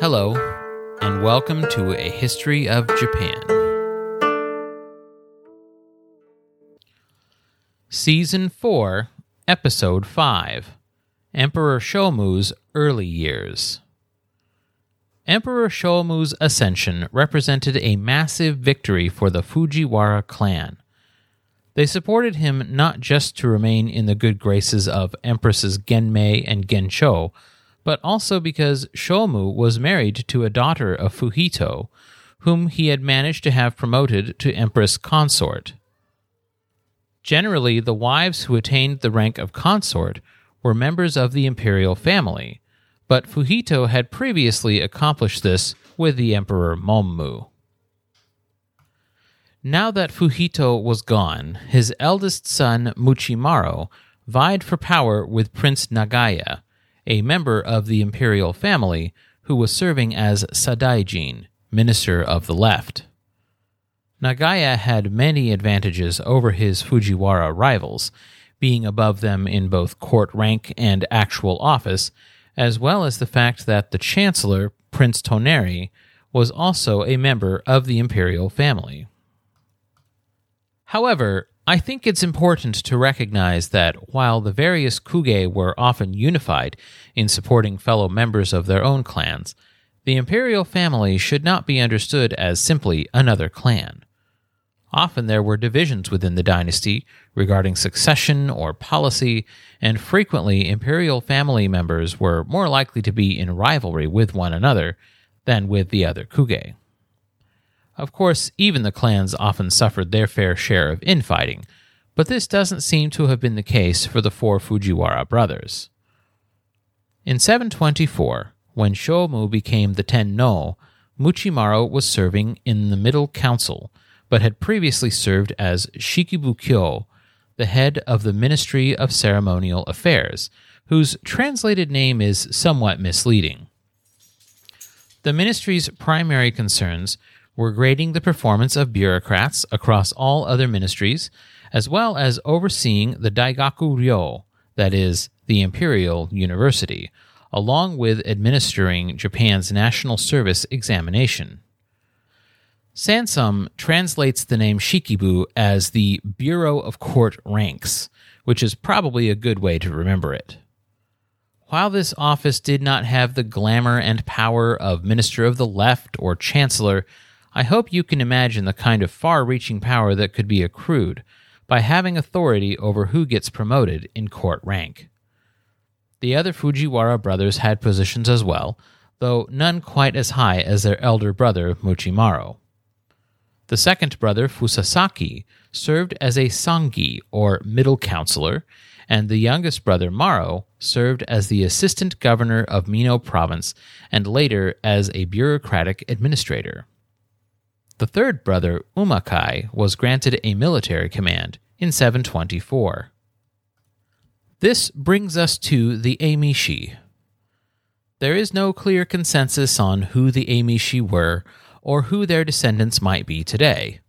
Hello, and welcome to A History of Japan. Season 4, Episode 5 Emperor Shomu's Early Years. Emperor Shomu's ascension represented a massive victory for the Fujiwara clan. They supported him not just to remain in the good graces of Empresses Genmei and Gensho, but also because Shomu was married to a daughter of Fuhito, whom he had managed to have promoted to Empress Consort. Generally, the wives who attained the rank of consort were members of the imperial family, but Fuhito had previously accomplished this with the Emperor Mommu. Now that Fuhito was gone, his eldest son Muchimaro vied for power with Prince Nagaya, a member of the imperial family who was serving as Sadaijin, Minister of the Left. Nagaya had many advantages over his Fujiwara rivals, being above them in both court rank and actual office, as well as the fact that the Chancellor, Prince Toneri, was also a member of the imperial family. However, I think it's important to recognize that while the various kuge were often unified in supporting fellow members of their own clans, the imperial family should not be understood as simply another clan. Often there were divisions within the dynasty regarding succession or policy, and frequently imperial family members were more likely to be in rivalry with one another than with the other kuge. Of course, even the clans often suffered their fair share of infighting, but this doesn't seem to have been the case for the four Fujiwara brothers. In 724, when Shomu became the Tenno, Muchimaro was serving in the Middle Council, but had previously served as Shikibukyo, the head of the Ministry of Ceremonial Affairs, whose translated name is somewhat misleading. The ministry's primary concerns were grading the performance of bureaucrats across all other ministries, as well as overseeing the Daigaku Ryo, that is, the Imperial University, along with administering Japan's National Service examination. Sansom translates the name Shikibu as the Bureau of Court Ranks, which is probably a good way to remember it. While this office did not have the glamour and power of Minister of the Left or Chancellor, I hope you can imagine the kind of far reaching power that could be accrued by having authority over who gets promoted in court rank. The other Fujiwara brothers had positions as well, though none quite as high as their elder brother Muchimaro. The second brother, Fusasaki, served as a sangi, or middle counselor, and the youngest brother, Maro, served as the assistant governor of Mino province and later as a bureaucratic administrator. The third brother, Umakai, was granted a military command in 724. This brings us to the Emishi. There is no clear consensus on who the Emishi were or who their descendants might be today.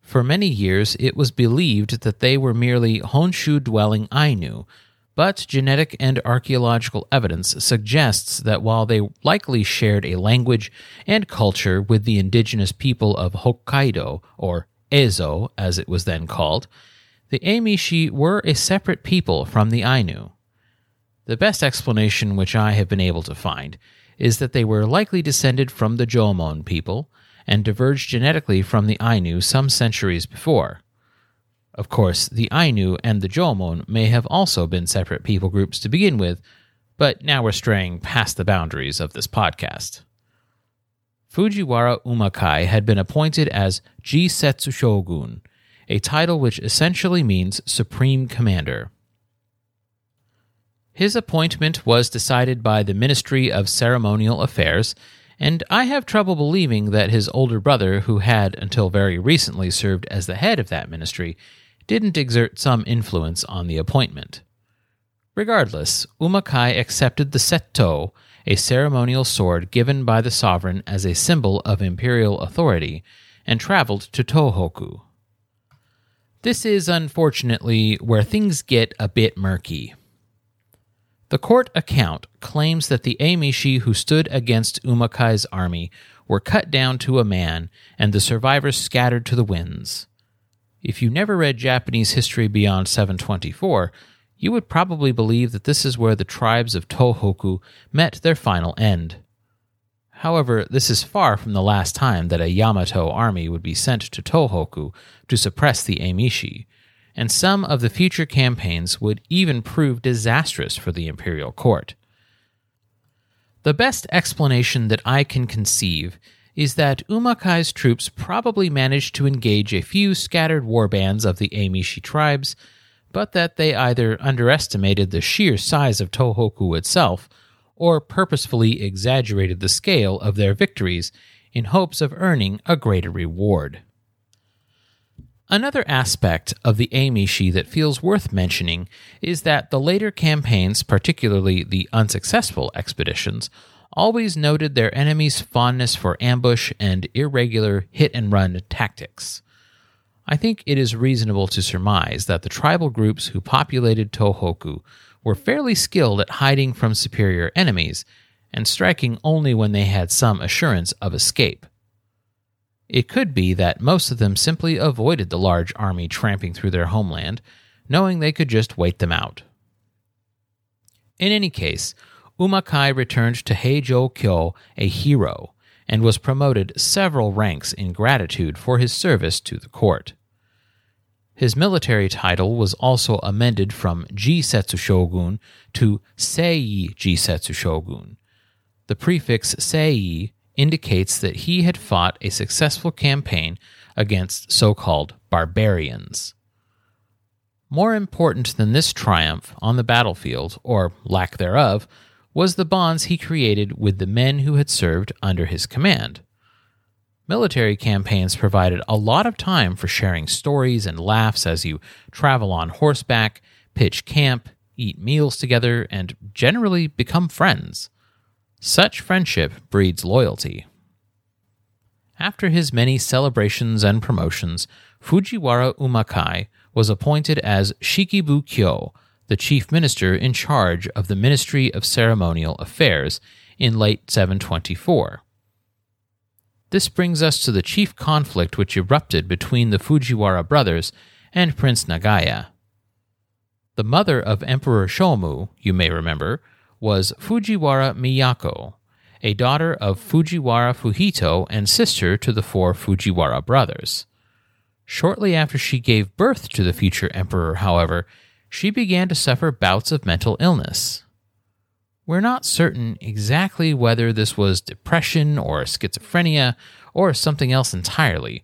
For many years, it was believed that they were merely Honshu dwelling Ainu but genetic and archaeological evidence suggests that while they likely shared a language and culture with the indigenous people of Hokkaido, or Ezo as it was then called, the Emishi were a separate people from the Ainu. The best explanation which I have been able to find is that they were likely descended from the Jomon people and diverged genetically from the Ainu some centuries before. Of course, the Ainu and the Jomon may have also been separate people groups to begin with, but now we're straying past the boundaries of this podcast. Fujiwara Umakai had been appointed as Jisetsu Shogun, a title which essentially means Supreme Commander. His appointment was decided by the Ministry of Ceremonial Affairs, and I have trouble believing that his older brother, who had until very recently served as the head of that ministry, didn't exert some influence on the appointment. Regardless, Umakai accepted the setto, a ceremonial sword given by the sovereign as a symbol of imperial authority, and traveled to Tohoku. This is unfortunately where things get a bit murky. The court account claims that the Emishi who stood against Umakai's army were cut down to a man and the survivors scattered to the winds. If you never read Japanese history beyond 724, you would probably believe that this is where the tribes of Tohoku met their final end. However, this is far from the last time that a Yamato army would be sent to Tohoku to suppress the Emishi, and some of the future campaigns would even prove disastrous for the imperial court. The best explanation that I can conceive is that Umakai's troops probably managed to engage a few scattered warbands of the Emishi tribes, but that they either underestimated the sheer size of Tohoku itself or purposefully exaggerated the scale of their victories in hopes of earning a greater reward. Another aspect of the Emishi that feels worth mentioning is that the later campaigns, particularly the unsuccessful expeditions, always noted their enemies' fondness for ambush and irregular hit and run tactics. I think it is reasonable to surmise that the tribal groups who populated Tohoku were fairly skilled at hiding from superior enemies and striking only when they had some assurance of escape. It could be that most of them simply avoided the large army tramping through their homeland, knowing they could just wait them out. In any case, Umakai returned to Heijo Kyo a hero and was promoted several ranks in gratitude for his service to the court. His military title was also amended from Jisetsu Shogun to Sei Jisetsu Shogun. The prefix Sei indicates that he had fought a successful campaign against so called barbarians. More important than this triumph on the battlefield, or lack thereof, was the bonds he created with the men who had served under his command. Military campaigns provided a lot of time for sharing stories and laughs as you travel on horseback, pitch camp, eat meals together, and generally become friends. Such friendship breeds loyalty. After his many celebrations and promotions, Fujiwara Umakai was appointed as Shikibu Kyo, the chief minister in charge of the Ministry of Ceremonial Affairs, in late 724. This brings us to the chief conflict which erupted between the Fujiwara brothers and Prince Nagaya. The mother of Emperor Shomu, you may remember, was Fujiwara Miyako, a daughter of Fujiwara Fuhito and sister to the four Fujiwara brothers. Shortly after she gave birth to the future emperor, however, she began to suffer bouts of mental illness. We're not certain exactly whether this was depression or schizophrenia or something else entirely,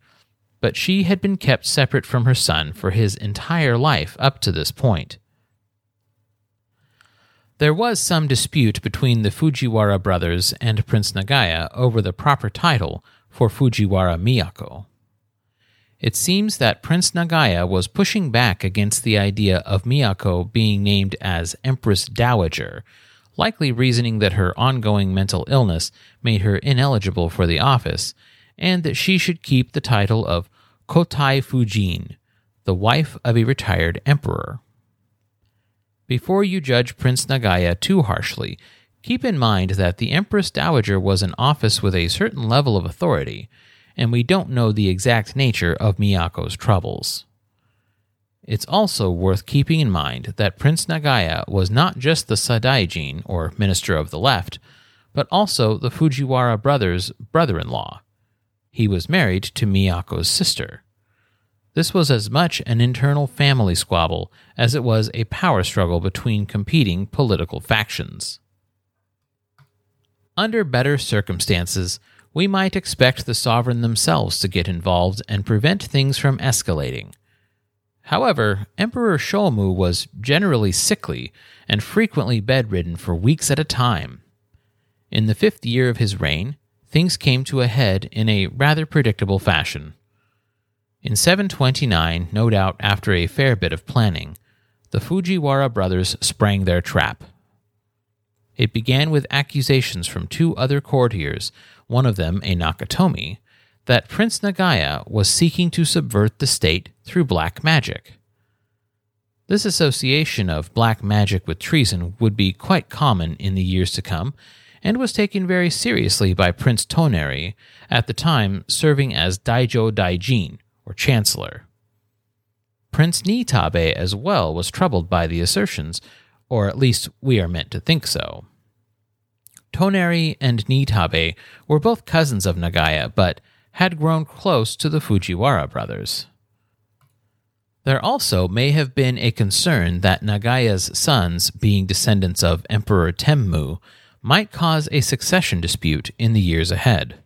but she had been kept separate from her son for his entire life up to this point. There was some dispute between the Fujiwara brothers and Prince Nagaya over the proper title for Fujiwara Miyako. It seems that Prince Nagaya was pushing back against the idea of Miyako being named as Empress Dowager, likely reasoning that her ongoing mental illness made her ineligible for the office, and that she should keep the title of Kotai Fujin, the wife of a retired emperor. Before you judge Prince Nagaya too harshly, keep in mind that the Empress Dowager was an office with a certain level of authority, and we don't know the exact nature of Miyako's troubles. It's also worth keeping in mind that Prince Nagaya was not just the Sadaijin, or Minister of the Left, but also the Fujiwara brothers' brother in law. He was married to Miyako's sister. This was as much an internal family squabble as it was a power struggle between competing political factions. Under better circumstances, we might expect the sovereign themselves to get involved and prevent things from escalating. However, Emperor Shomu was generally sickly and frequently bedridden for weeks at a time. In the fifth year of his reign, things came to a head in a rather predictable fashion. In 729, no doubt after a fair bit of planning, the Fujiwara brothers sprang their trap. It began with accusations from two other courtiers, one of them a Nakatomi, that Prince Nagaya was seeking to subvert the state through black magic. This association of black magic with treason would be quite common in the years to come, and was taken very seriously by Prince Toneri, at the time serving as Daijo Daijin, or Chancellor. Prince Nitabe as well was troubled by the assertions, or at least we are meant to think so. Toneri and Nitabe were both cousins of Nagaya, but had grown close to the Fujiwara brothers. There also may have been a concern that Nagaya's sons, being descendants of Emperor Temmu, might cause a succession dispute in the years ahead.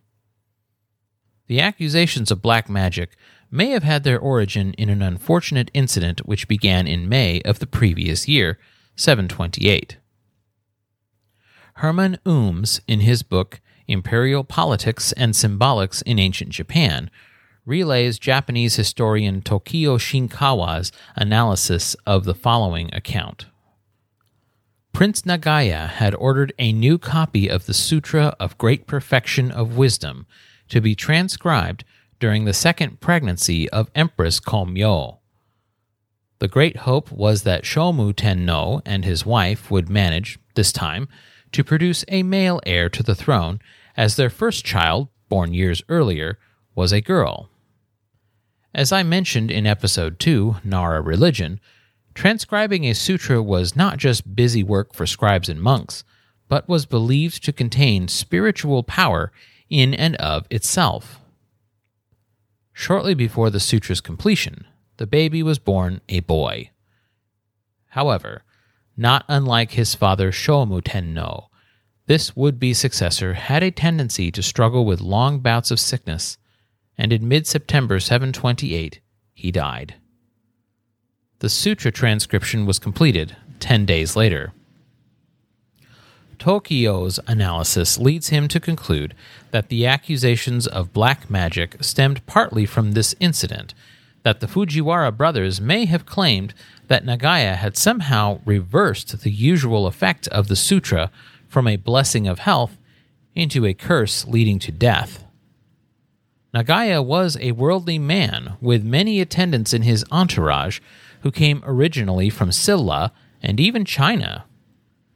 The accusations of black magic may have had their origin in an unfortunate incident which began in May of the previous year, 728. Herman Ooms, in his book Imperial Politics and Symbolics in Ancient Japan, relays Japanese historian Tokio Shinkawa's analysis of the following account. Prince Nagaya had ordered a new copy of the Sutra of Great Perfection of Wisdom to be transcribed during the second pregnancy of Empress Komyo. The great hope was that Shomu Tenno and his wife would manage, this time, to produce a male heir to the throne, as their first child, born years earlier, was a girl. As I mentioned in episode 2, Nara Religion, transcribing a sutra was not just busy work for scribes and monks, but was believed to contain spiritual power in and of itself. Shortly before the sutra's completion, the baby was born a boy. However, not unlike his father Shomu Tenno, this would be successor had a tendency to struggle with long bouts of sickness and in mid September 728, he died. The sutra transcription was completed 10 days later. Tokio's analysis leads him to conclude that the accusations of black magic stemmed partly from this incident, that the Fujiwara brothers may have claimed that Nagaya had somehow reversed the usual effect of the sutra from a blessing of health into a curse leading to death. Nagaya was a worldly man with many attendants in his entourage who came originally from Silla and even China.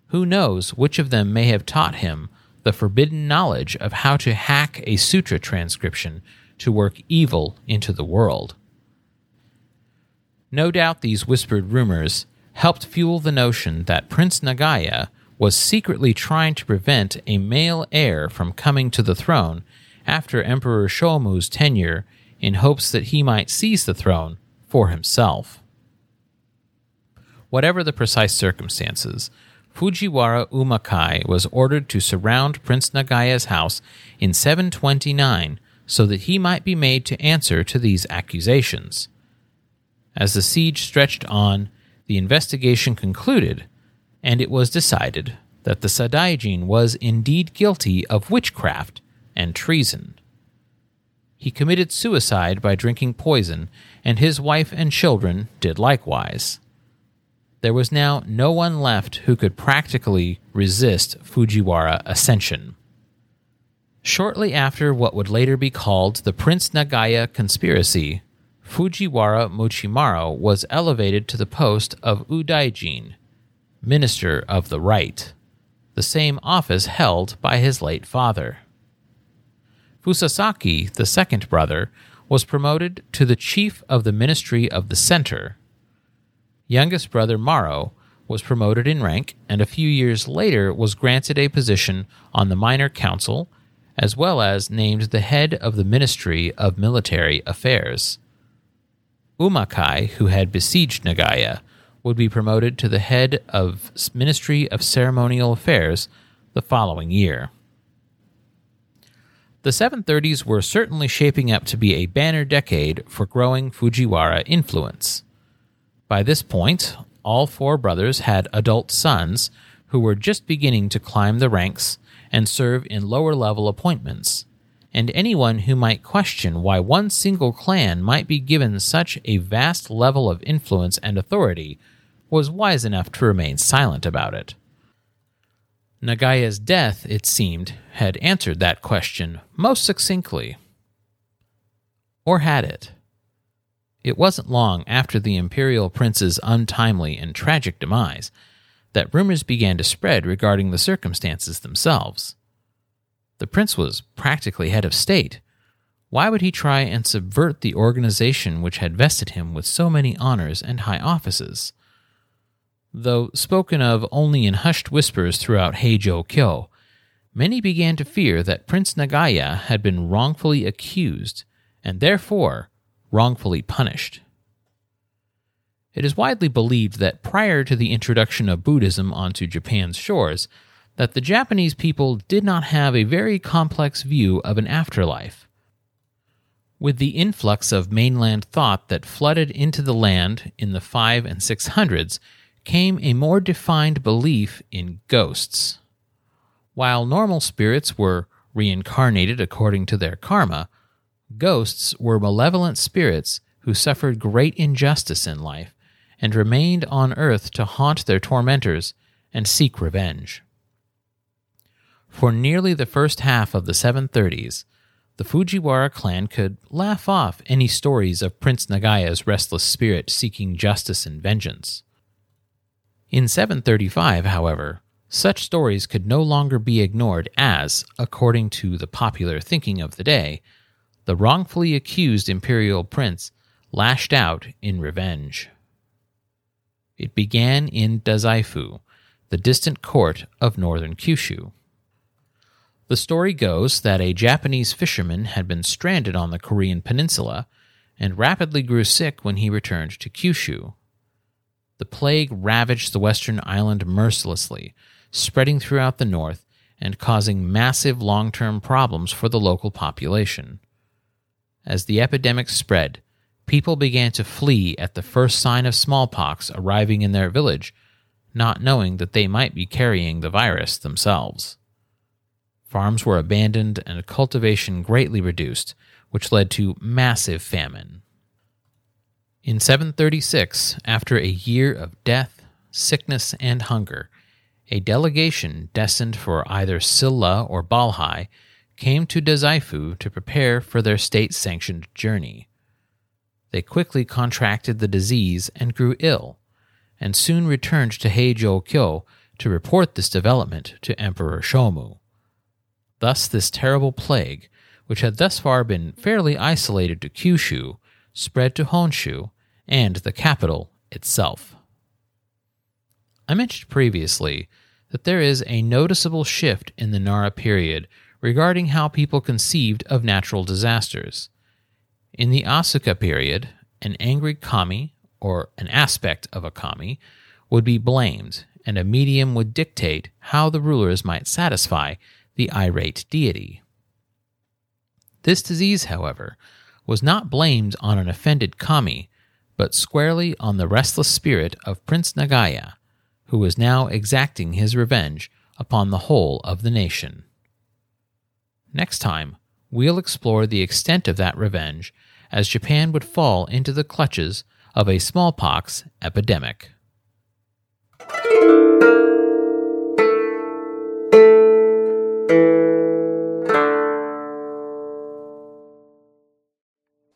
Who knows which of them may have taught him the forbidden knowledge of how to hack a sutra transcription to work evil into the world? No doubt these whispered rumors helped fuel the notion that Prince Nagaya was secretly trying to prevent a male heir from coming to the throne after Emperor Shomu's tenure in hopes that he might seize the throne for himself. Whatever the precise circumstances, Fujiwara Umakai was ordered to surround Prince Nagaya's house in 729 so that he might be made to answer to these accusations. As the siege stretched on, the investigation concluded, and it was decided that the Sadaijin was indeed guilty of witchcraft and treason. He committed suicide by drinking poison, and his wife and children did likewise. There was now no one left who could practically resist Fujiwara ascension. Shortly after what would later be called the Prince Nagaya conspiracy, Fujiwara Muchimaro was elevated to the post of Udaijin, Minister of the Right, the same office held by his late father. Fusasaki, the second brother, was promoted to the chief of the Ministry of the Center. Youngest brother Maro was promoted in rank and a few years later was granted a position on the Minor Council, as well as named the head of the Ministry of Military Affairs. Umakai, who had besieged Nagaya, would be promoted to the head of Ministry of Ceremonial Affairs the following year. The 730s were certainly shaping up to be a banner decade for growing Fujiwara influence. By this point, all four brothers had adult sons who were just beginning to climb the ranks and serve in lower level appointments, and anyone who might question why one single clan might be given such a vast level of influence and authority was wise enough to remain silent about it. Nagaya's death, it seemed, had answered that question most succinctly. Or had it? It wasn't long after the imperial prince's untimely and tragic demise that rumors began to spread regarding the circumstances themselves. The prince was practically head of state. Why would he try and subvert the organization which had vested him with so many honors and high offices? Though spoken of only in hushed whispers throughout Heijo Kyo, many began to fear that Prince Nagaya had been wrongfully accused and therefore wrongfully punished. It is widely believed that prior to the introduction of Buddhism onto Japan's shores, that the Japanese people did not have a very complex view of an afterlife. With the influx of mainland thought that flooded into the land in the 5 and 600s came a more defined belief in ghosts. While normal spirits were reincarnated according to their karma, ghosts were malevolent spirits who suffered great injustice in life and remained on earth to haunt their tormentors and seek revenge. For nearly the first half of the 730s, the Fujiwara clan could laugh off any stories of Prince Nagaya's restless spirit seeking justice and vengeance. In 735, however, such stories could no longer be ignored as, according to the popular thinking of the day, the wrongfully accused imperial prince lashed out in revenge. It began in Dazaifu, the distant court of northern Kyushu. The story goes that a Japanese fisherman had been stranded on the Korean peninsula and rapidly grew sick when he returned to Kyushu. The plague ravaged the western island mercilessly, spreading throughout the north and causing massive long term problems for the local population. As the epidemic spread, people began to flee at the first sign of smallpox arriving in their village, not knowing that they might be carrying the virus themselves. Farms were abandoned and cultivation greatly reduced, which led to massive famine. In 736, after a year of death, sickness, and hunger, a delegation destined for either Silla or Balhae came to Dazaifu to prepare for their state sanctioned journey. They quickly contracted the disease and grew ill, and soon returned to Heijo Kyo to report this development to Emperor Shomu. Thus, this terrible plague, which had thus far been fairly isolated to Kyushu, spread to Honshu and the capital itself. I mentioned previously that there is a noticeable shift in the Nara period regarding how people conceived of natural disasters. In the Asuka period, an angry kami, or an aspect of a kami, would be blamed, and a medium would dictate how the rulers might satisfy the irate deity. This disease, however, was not blamed on an offended kami, but squarely on the restless spirit of Prince Nagaya, who was now exacting his revenge upon the whole of the nation. Next time, we'll explore the extent of that revenge as Japan would fall into the clutches of a smallpox epidemic.